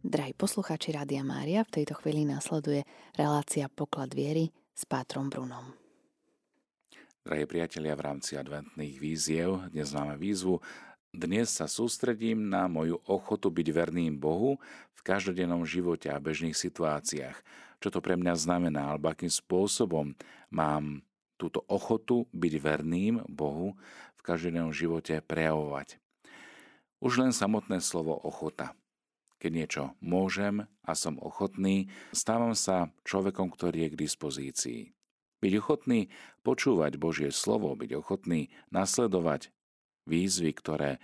Drahí poslucháči Rádia Mária, v tejto chvíli následuje relácia Poklad viery s Pátrom Brunom. Drahí priatelia, v rámci adventných víziev dnes máme výzvu dnes sa sústredím na moju ochotu byť verným Bohu v každodennom živote a bežných situáciách. Čo to pre mňa znamená, alebo akým spôsobom mám túto ochotu byť verným Bohu v každodennom živote prejavovať. Už len samotné slovo ochota – keď niečo môžem a som ochotný, stávam sa človekom, ktorý je k dispozícii. Byť ochotný počúvať Božie slovo, byť ochotný nasledovať výzvy, ktoré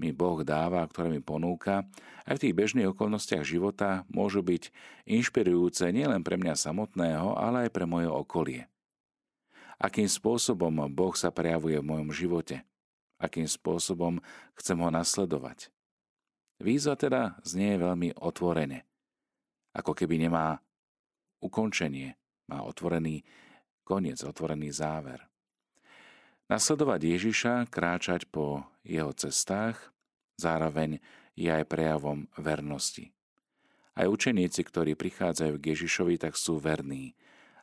mi Boh dáva, ktoré mi ponúka, aj v tých bežných okolnostiach života môžu byť inšpirujúce nielen pre mňa samotného, ale aj pre moje okolie. Akým spôsobom Boh sa prejavuje v mojom živote? Akým spôsobom chcem ho nasledovať? Výzva teda znie veľmi otvorene. Ako keby nemá ukončenie, má otvorený koniec, otvorený záver. Nasledovať Ježiša, kráčať po jeho cestách, zároveň je aj prejavom vernosti. Aj učeníci, ktorí prichádzajú k Ježišovi, tak sú verní.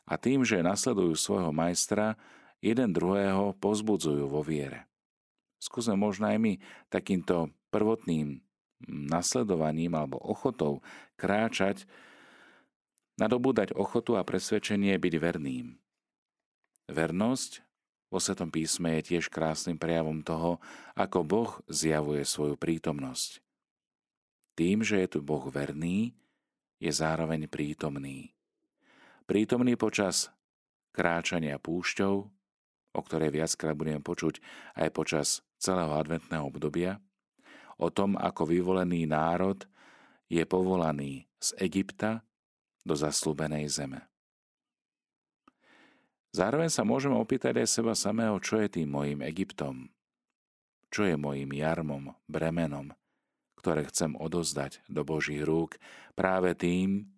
A tým, že nasledujú svojho majstra, jeden druhého pozbudzujú vo viere. Skúsme možno aj my takýmto prvotným nasledovaním alebo ochotou kráčať, nadobúdať ochotu a presvedčenie byť verným. Vernosť vo Svetom písme je tiež krásnym prejavom toho, ako Boh zjavuje svoju prítomnosť. Tým, že je tu Boh verný, je zároveň prítomný. Prítomný počas kráčania púšťou, o ktorej viackrát budeme počuť aj počas celého adventného obdobia, o tom, ako vyvolený národ je povolaný z Egypta do zaslúbenej zeme. Zároveň sa môžeme opýtať aj seba samého, čo je tým mojim Egyptom, čo je mojim jarmom, bremenom, ktoré chcem odozdať do Božích rúk práve tým,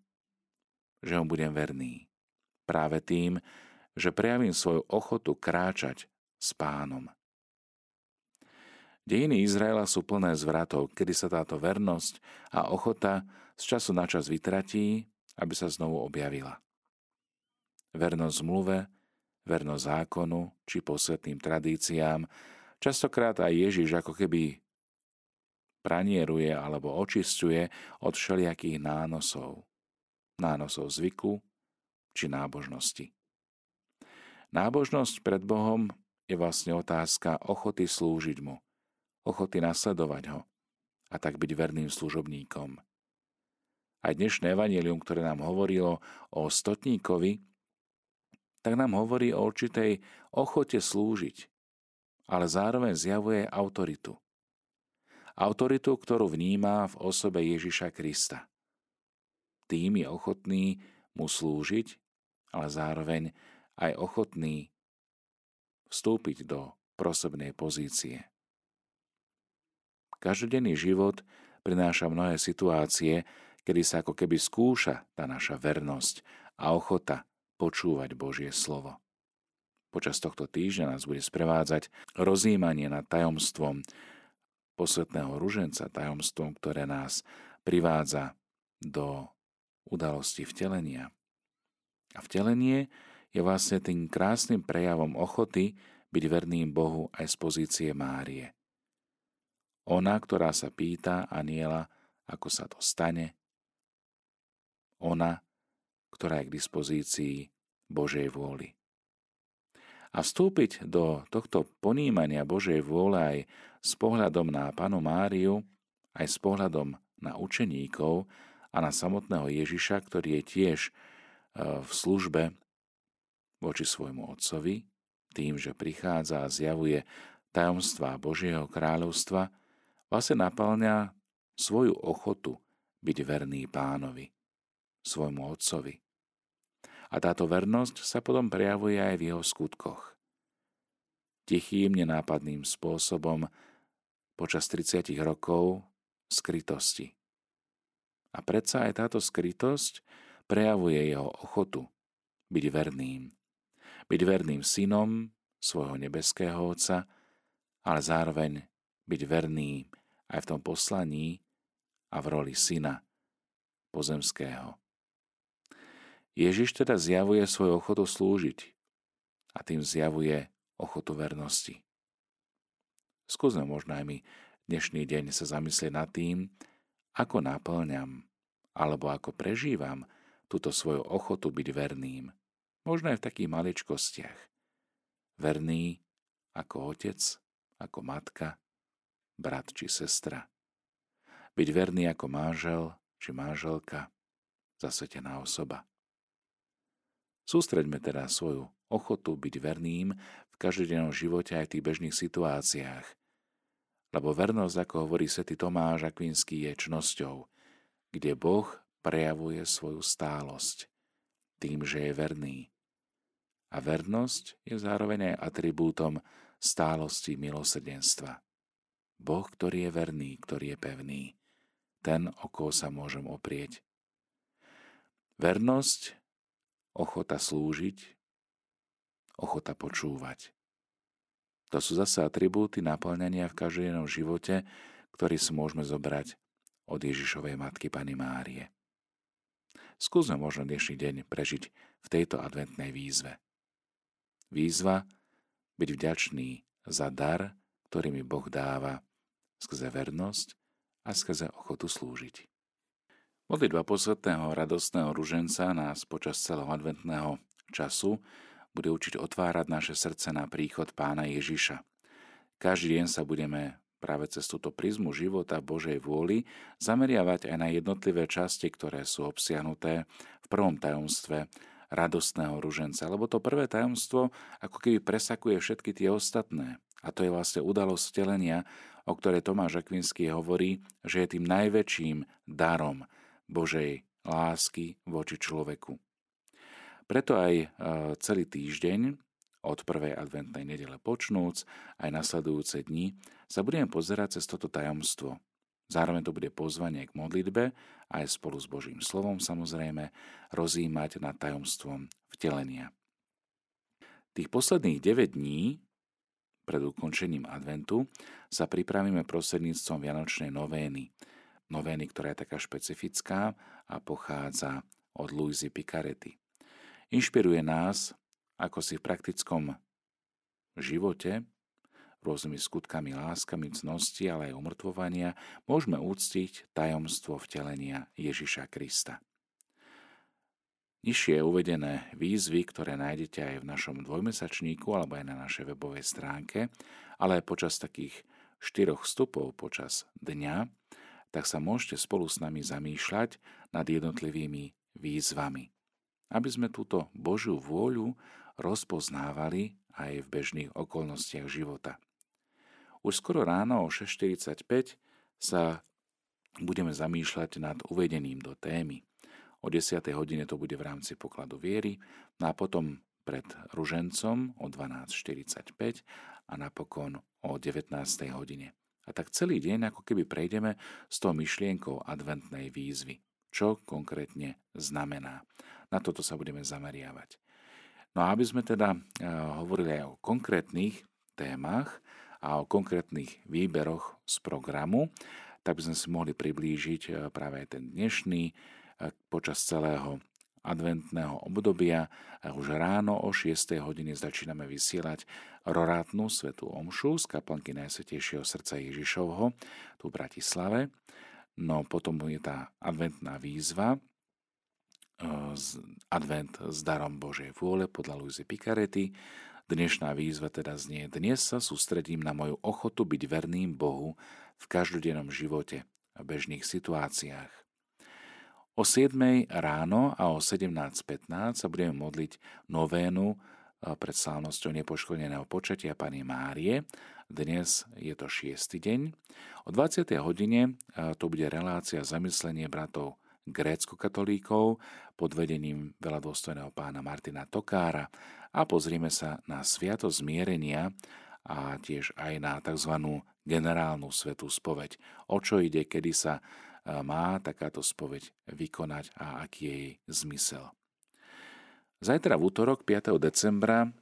že mu budem verný. Práve tým, že prejavím svoju ochotu kráčať s pánom. Dejiny Izraela sú plné zvratov, kedy sa táto vernosť a ochota z času na čas vytratí, aby sa znovu objavila. Vernosť zmluve, vernosť zákonu či posvetným tradíciám, častokrát aj Ježiš ako keby pranieruje alebo očistuje od všelijakých nánosov. Nánosov zvyku či nábožnosti. Nábožnosť pred Bohom je vlastne otázka ochoty slúžiť mu – ochoty nasledovať ho a tak byť verným služobníkom. Aj dnešné evanelium, ktoré nám hovorilo o stotníkovi, tak nám hovorí o určitej ochote slúžiť, ale zároveň zjavuje autoritu. Autoritu, ktorú vníma v osobe Ježiša Krista. Tým je ochotný mu slúžiť, ale zároveň aj ochotný vstúpiť do prosebnej pozície. Každodenný život prináša mnohé situácie, kedy sa ako keby skúša tá naša vernosť a ochota počúvať Božie slovo. Počas tohto týždňa nás bude sprevádzať rozjímanie nad tajomstvom posvetného ruženca, tajomstvom, ktoré nás privádza do udalosti vtelenia. A vtelenie je vlastne tým krásnym prejavom ochoty byť verným Bohu aj z pozície Márie. Ona, ktorá sa pýta aniela, ako sa to stane. Ona, ktorá je k dispozícii Božej vôli. A vstúpiť do tohto ponímania Božej vôle aj s pohľadom na panu Máriu, aj s pohľadom na učeníkov a na samotného Ježiša, ktorý je tiež e, v službe voči svojmu otcovi, tým, že prichádza a zjavuje tajomstvá Božieho kráľovstva, vlastne naplňa svoju ochotu byť verný pánovi, svojmu otcovi. A táto vernosť sa potom prejavuje aj v jeho skutkoch. Tichým, nenápadným spôsobom počas 30 rokov skrytosti. A predsa aj táto skrytosť prejavuje jeho ochotu byť verným. Byť verným synom svojho nebeského Otca, ale zároveň byť verným aj v tom poslaní a v roli syna pozemského. Ježiš teda zjavuje svoju ochotu slúžiť a tým zjavuje ochotu vernosti. Skúsme možno aj my dnešný deň sa zamyslieť nad tým, ako naplňam alebo ako prežívam túto svoju ochotu byť verným. Možno aj v takých maličkostiach. Verný ako otec, ako matka, brat či sestra. Byť verný ako mážel či máželka, zasvetená osoba. Sústreďme teda svoju ochotu byť verným v každodennom živote aj v tých bežných situáciách. Lebo vernosť, ako hovorí svätý Tomáš Akvinský, je čnosťou, kde Boh prejavuje svoju stálosť tým, že je verný. A vernosť je zároveň aj atribútom stálosti milosrdenstva. Boh, ktorý je verný, ktorý je pevný, ten, o koho sa môžem oprieť. Vernosť ochota slúžiť, ochota počúvať. To sú zase atribúty naplňania v každodennom živote, ktorý si môžeme zobrať od Ježišovej matky Pany Márie. Skúsme možno dnešný deň prežiť v tejto adventnej výzve. Výzva byť vďačný za dar, ktorý mi Boh dáva skrze vernosť a skrze ochotu slúžiť. Modlitba posvetného radostného ruženca nás počas celého adventného času bude učiť otvárať naše srdce na príchod pána Ježiša. Každý deň sa budeme práve cez túto prizmu života Božej vôli zameriavať aj na jednotlivé časti, ktoré sú obsiahnuté v prvom tajomstve radostného ruženca, lebo to prvé tajomstvo ako keby presakuje všetky tie ostatné. A to je vlastne udalosť vtelenia, o ktorej Tomáš Akvinský hovorí, že je tým najväčším darom, Božej lásky voči človeku. Preto aj e, celý týždeň od prvej adventnej nedele počnúc aj nasledujúce dni sa budeme pozerať cez toto tajomstvo. Zároveň to bude pozvanie k modlitbe aj spolu s Božím slovom samozrejme rozímať nad tajomstvom vtelenia. Tých posledných 9 dní pred ukončením adventu sa pripravíme prostredníctvom Vianočnej novény – novény, ktorá je taká špecifická a pochádza od Luizy Picaretti. Inšpiruje nás, ako si v praktickom živote, rôznymi skutkami láskami, cnosti, ale aj umrtvovania, môžeme úctiť tajomstvo vtelenia Ježiša Krista. Nižšie uvedené výzvy, ktoré nájdete aj v našom dvojmesačníku alebo aj na našej webovej stránke, ale aj počas takých štyroch vstupov počas dňa, tak sa môžete spolu s nami zamýšľať nad jednotlivými výzvami, aby sme túto Božiu vôľu rozpoznávali aj v bežných okolnostiach života. Už skoro ráno o 6.45 sa budeme zamýšľať nad uvedeným do témy. O 10. hodine to bude v rámci pokladu viery, no a potom pred ružencom o 12.45 a napokon o 19. hodine. A tak celý deň ako keby prejdeme s tou myšlienkou adventnej výzvy. Čo konkrétne znamená. Na toto sa budeme zameriavať. No a aby sme teda eh, hovorili aj o konkrétnych témach a o konkrétnych výberoch z programu, tak by sme si mohli priblížiť eh, práve ten dnešný počas celého adventného obdobia a už ráno o 6. hodine začíname vysielať rorátnu svetú omšu z kaplnky Najsvetejšieho srdca Ježišovho tu v Bratislave. No potom je tá adventná výzva, e, advent s darom Božej vôle podľa Luizy Picaretti. Dnešná výzva teda znie, dnes sa sústredím na moju ochotu byť verným Bohu v každodennom živote a bežných situáciách. O 7 ráno a o 17.15 sa budeme modliť novénu eh, pred slávnosťou nepoškodeného počatia Pany Márie. Dnes je to 6. deň. O 20. hodine eh, to bude relácia zamyslenie bratov grécko-katolíkov pod vedením veľadôstojného pána Martina Tokára a pozrieme sa na sviato zmierenia a tiež aj na tzv. generálnu svetú spoveď. O čo ide, kedy sa má takáto spoveď vykonať a aký je jej zmysel. Zajtra v útorok 5. decembra,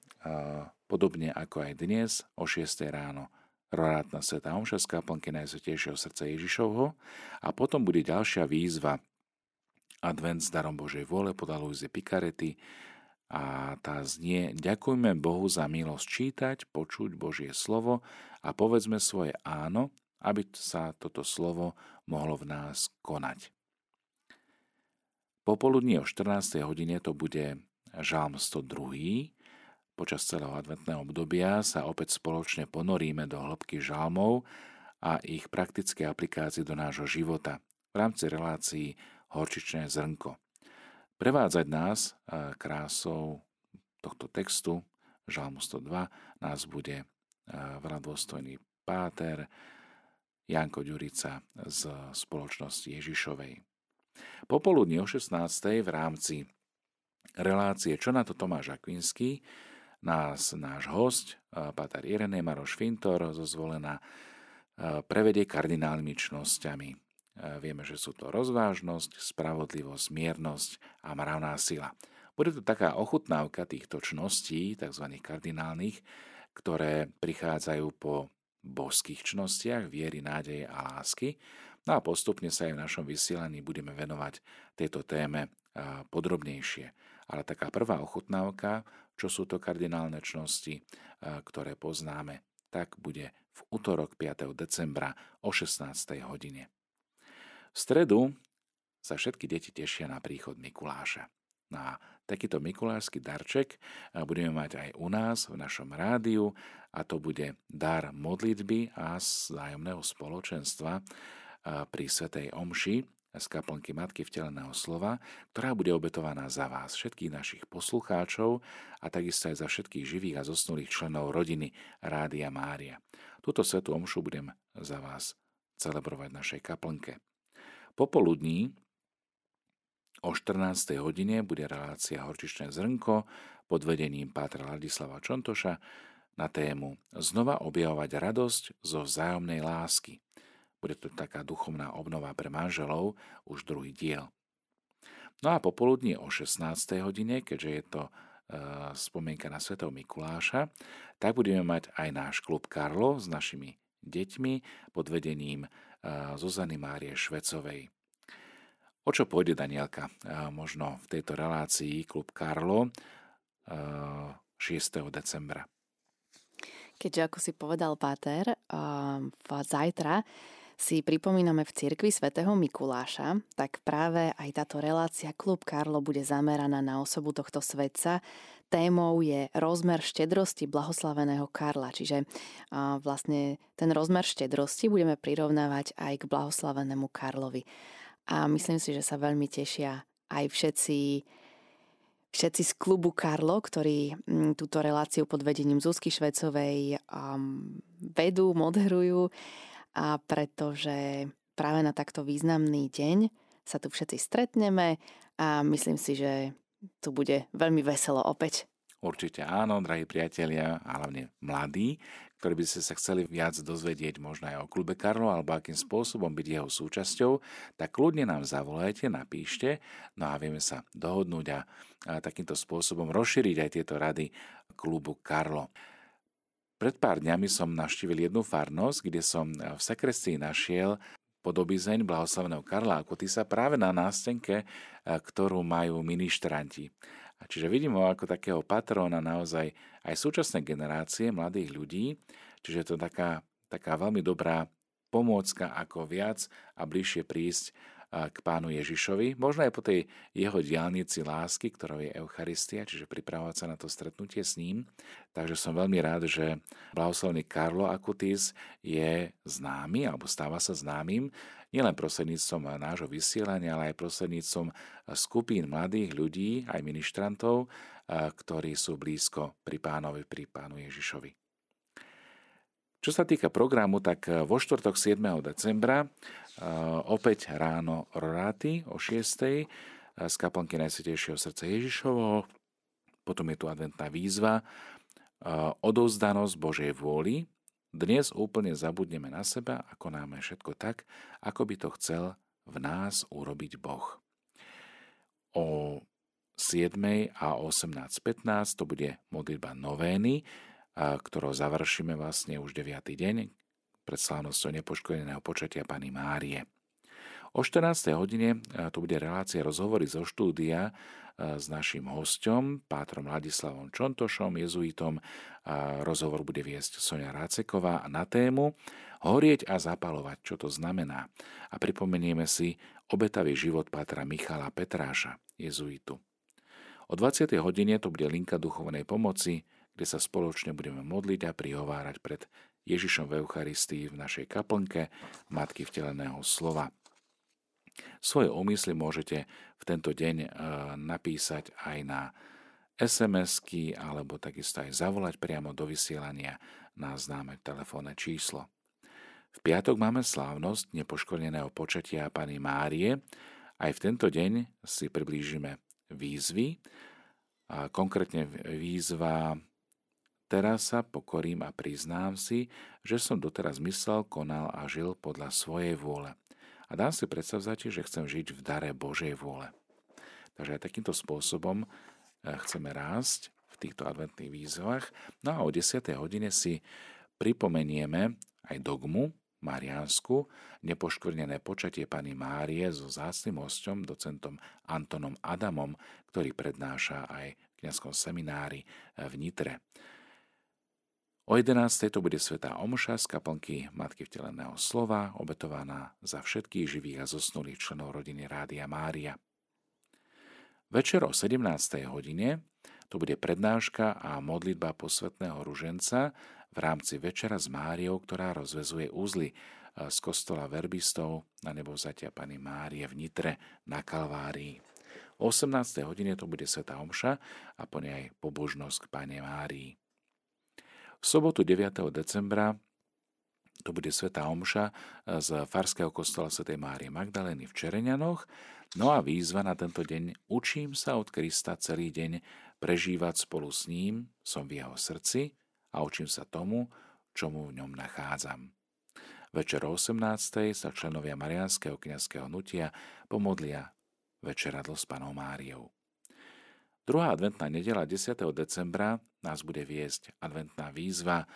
podobne ako aj dnes, o 6. ráno, rorátna sveta omša z kaplnky Najsvetejšieho srdca Ježišovho a potom bude ďalšia výzva Advent s darom Božej vôle podľa Luizy Picarety a tá znie Ďakujme Bohu za milosť čítať, počuť Božie slovo a povedzme svoje áno, aby sa toto slovo mohlo v nás konať. Popoludní o 14. hodine to bude Žalm 102. Počas celého adventného obdobia sa opäť spoločne ponoríme do hĺbky žalmov a ich praktické aplikácie do nášho života v rámci relácií Horčičné zrnko. Prevádzať nás krásou tohto textu, Žalmu 102, nás bude veľa dôstojný páter Janko Ďurica z spoločnosti Ježišovej. Popoludní o 16. v rámci relácie Čo na to Tomáš Akvinský nás náš host, páter Irene Maroš Fintor, zo zvolená prevedie kardinálnymi čnosťami Vieme, že sú to rozvážnosť, spravodlivosť, miernosť a mravná sila. Bude to taká ochutnávka týchto čností, tzv. kardinálnych, ktoré prichádzajú po božských čnostiach viery, nádeje a lásky. No a postupne sa aj v našom vysielaní budeme venovať tejto téme podrobnejšie. Ale taká prvá ochutnávka, čo sú to kardinálne čnosti, ktoré poznáme, tak bude v útorok 5. decembra o 16. hodine. V stredu sa všetky deti tešia na príchod Mikuláša. A takýto mikulášsky darček budeme mať aj u nás v našom rádiu a to bude dar modlitby a zájomného spoločenstva pri Svetej Omši z kaplnky Matky vteleného slova, ktorá bude obetovaná za vás, všetkých našich poslucháčov a takisto aj za všetkých živých a zosnulých členov rodiny Rádia Mária. Túto svetú omšu budem za vás celebrovať v našej kaplnke. Popoludní o 14. hodine bude relácia Horčičné zrnko pod vedením Pátra Ladislava Čontoša na tému Znova objavovať radosť zo vzájomnej lásky. Bude to taká duchovná obnova pre manželov, už druhý diel. No a popoludní o 16. hodine, keďže je to e, spomienka na Svetov Mikuláša, tak budeme mať aj náš klub Karlo s našimi deťmi pod vedením Zuzany Márie Švecovej. O čo pôjde, Danielka? Možno v tejto relácii Klub Karlo 6. decembra. Keďže, ako si povedal Páter, v zajtra si pripomíname v cirkvi svätého Mikuláša, tak práve aj táto relácia Klub Karlo bude zameraná na osobu tohto svetca, témou je rozmer štedrosti blahoslaveného Karla. Čiže vlastne ten rozmer štedrosti budeme prirovnávať aj k blahoslavenému Karlovi. A myslím si, že sa veľmi tešia aj všetci všetci z klubu Karlo, ktorí mm, túto reláciu pod vedením Zuzky Švecovej um, vedú, moderujú a pretože práve na takto významný deň sa tu všetci stretneme a myslím si, že tu bude veľmi veselo opäť. Určite áno, drahí priatelia, hlavne mladí, ktorí by ste sa chceli viac dozvedieť možno aj o klube Karlo alebo akým spôsobom byť jeho súčasťou, tak kľudne nám zavolajte, napíšte, no a vieme sa dohodnúť a, a takýmto spôsobom rozšíriť aj tieto rady klubu Karlo. Pred pár dňami som navštívil jednu farnosť, kde som v sekrestii našiel podobizeň blahoslaveného Karla sa práve na nástenke, ktorú majú ministranti. A čiže vidím ho ako takého patróna naozaj aj súčasnej generácie mladých ľudí, čiže je to taká, taká veľmi dobrá pomôcka, ako viac a bližšie prísť k pánu Ježišovi, možno aj po tej jeho diálnici lásky, ktorou je Eucharistia, čiže pripravovať sa na to stretnutie s ním. Takže som veľmi rád, že blahoslavný Karlo Akutis je známy, alebo stáva sa známym, nielen prostredníctvom nášho vysielania, ale aj prostredníctvom skupín mladých ľudí, aj ministrantov, ktorí sú blízko pri pánovi, pri pánu Ježišovi. Čo sa týka programu, tak vo štvrtok 7. decembra opäť ráno roráty o 6. z kaplnky Najsvetejšieho srdca Ježišovo. Potom je tu adventná výzva odovzdanosť Božej vôli. Dnes úplne zabudneme na seba a konáme všetko tak, ako by to chcel v nás urobiť Boh. O 7. a 18.15 to bude modlitba novény, ktorou završíme vlastne už 9. deň, pred slávnosťou nepoškodeného počatia Pany Márie. O 14. hodine tu bude relácia rozhovory zo štúdia s našim hostom, pátrom Ladislavom Čontošom, jezuitom. Rozhovor bude viesť Sonia Ráceková na tému Horieť a zapalovať, čo to znamená. A pripomenieme si obetavý život pátra Michala Petráša, jezuitu. O 20. hodine to bude linka duchovnej pomoci, kde sa spoločne budeme modliť a prihovárať pred Ježišom v Eucharistii v našej kaplnke Matky vteleného slova. Svoje úmysly môžete v tento deň e, napísať aj na SMS-ky alebo takisto aj zavolať priamo do vysielania na známe telefónne číslo. V piatok máme slávnosť nepoškodeného počatia Pany Márie. Aj v tento deň si priblížime výzvy. A konkrétne výzva Teraz sa pokorím a priznám si, že som doteraz myslel, konal a žil podľa svojej vôle a dám si predstavzať, že chcem žiť v dare Božej vôle. Takže aj takýmto spôsobom eh, chceme rásť v týchto adventných výzvach. No a o 10. hodine si pripomenieme aj dogmu Mariánsku, nepoškvrnené počatie Pany Márie so zácným hostom, docentom Antonom Adamom, ktorý prednáša aj v kniazskom seminári v Nitre. O 11. to bude Svetá Omša z kaplnky Matky vteleného slova, obetovaná za všetkých živých a zosnulých členov rodiny Rádia Mária. Večer o 17. hodine to bude prednáška a modlitba posvetného ruženca v rámci Večera s Máriou, ktorá rozvezuje úzly z kostola verbistov na nebovzatia Pany Márie v Nitre na Kalvárii. O 18. hodine to bude Sveta Omša a po nej pobožnosť k Pane Márii. V sobotu 9. decembra to bude Sveta Omša z Farského kostola Sv. Márie Magdalény v Čereňanoch. No a výzva na tento deň Učím sa od Krista celý deň prežívať spolu s ním, som v jeho srdci a učím sa tomu, čomu v ňom nachádzam. Večer o 18. sa členovia Marianského kniazského hnutia pomodlia večeradlo s panou Máriou. Druhá adventná nedela 10. decembra nás bude viesť adventná výzva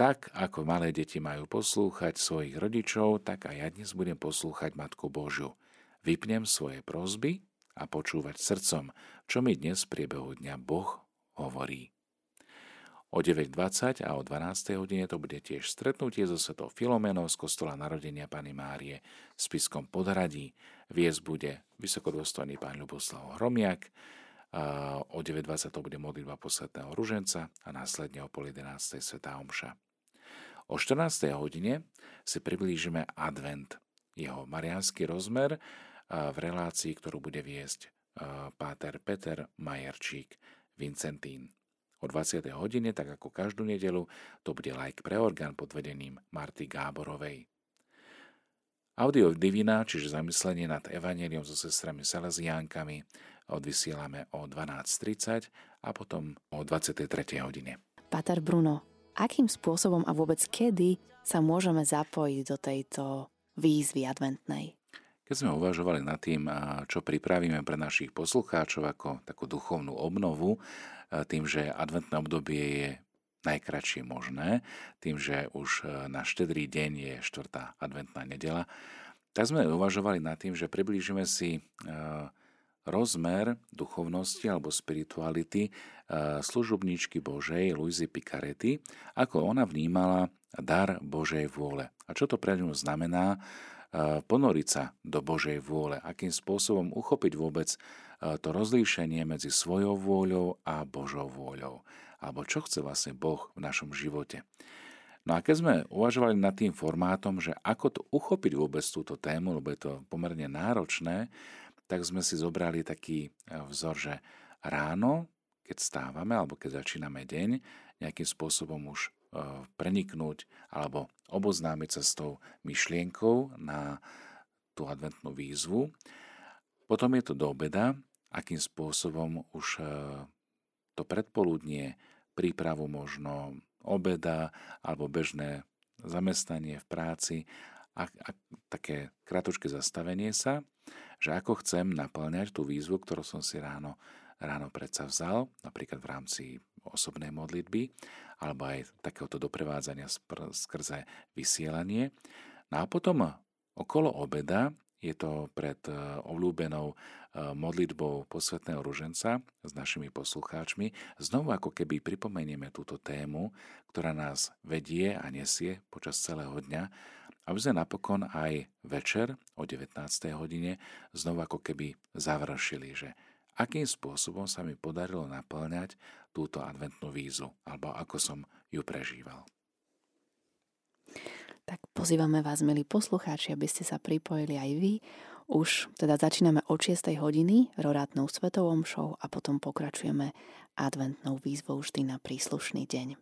tak, ako malé deti majú poslúchať svojich rodičov, tak aj ja dnes budem poslúchať Matku Božiu. Vypnem svoje prozby a počúvať srdcom, čo mi dnes v priebehu dňa Boh hovorí. O 9.20 a o 12. hodine to bude tiež stretnutie so svetou Filomenou z kostola narodenia Pany Márie s piskom Podradí. Viesť bude vysokodôstojný pán Ľuboslav Hromiak, O 9.20 to bude modlitba posvetného ruženca a následne o pol 11. Svetá Omša. O 14. hodine si priblížime advent, jeho mariánsky rozmer v relácii, ktorú bude viesť páter Peter Majerčík Vincentín. O 20. hodine, tak ako každú nedelu, to bude like pre orgán pod vedením Marty Gáborovej. Audio Divina, čiže zamyslenie nad Evangeliom so sestrami Salesiánkami, odvysielame o 12.30 a potom o 23. hodine. Pater Bruno, akým spôsobom a vôbec kedy sa môžeme zapojiť do tejto výzvy adventnej? Keď sme uvažovali nad tým, čo pripravíme pre našich poslucháčov ako takú duchovnú obnovu, tým, že adventné obdobie je najkračšie možné, tým, že už na štedrý deň je štvrtá adventná nedela, tak sme uvažovali nad tým, že priblížime si rozmer duchovnosti alebo spirituality eh, služobníčky Božej Luizy Picaretti, ako ona vnímala dar Božej vôle. A čo to pre ňu znamená ponoriť sa do Božej vôle, akým spôsobom uchopiť vôbec to rozlíšenie medzi svojou vôľou a Božou vôľou. Alebo čo chce vlastne Boh v našom živote. No a keď sme uvažovali nad tým formátom, že ako to uchopiť vôbec túto tému, lebo je to pomerne náročné, tak sme si zobrali taký e, vzor, že ráno, keď stávame alebo keď začíname deň, nejakým spôsobom už preniknúť alebo oboznámiť sa s tou myšlienkou na tú adventnú výzvu. Potom je to do obeda, akým spôsobom už e, to predpoludnie, prípravu možno obeda alebo bežné zamestnanie v práci a, a také kratučké zastavenie sa že ako chcem naplňať tú výzvu, ktorú som si ráno, ráno predsa vzal, napríklad v rámci osobnej modlitby, alebo aj takéhoto doprevádzania skrze vysielanie. No a potom okolo obeda Je to pred e, obľúbenou e, modlitbou posvetného ruženca s našimi poslucháčmi. Znovu ako keby pripomenieme túto tému, ktorá nás vedie a nesie počas celého dňa, aby sme napokon aj večer o 19. hodine znovu ako keby završili, že akým spôsobom sa mi podarilo naplňať túto adventnú vízu, alebo ako som ju prežíval. Tak pozývame vás, milí poslucháči, aby ste sa pripojili aj vy. Už teda začíname od 6. hodiny rorátnou svetovou show a potom pokračujeme adventnou výzvou vždy na príslušný deň.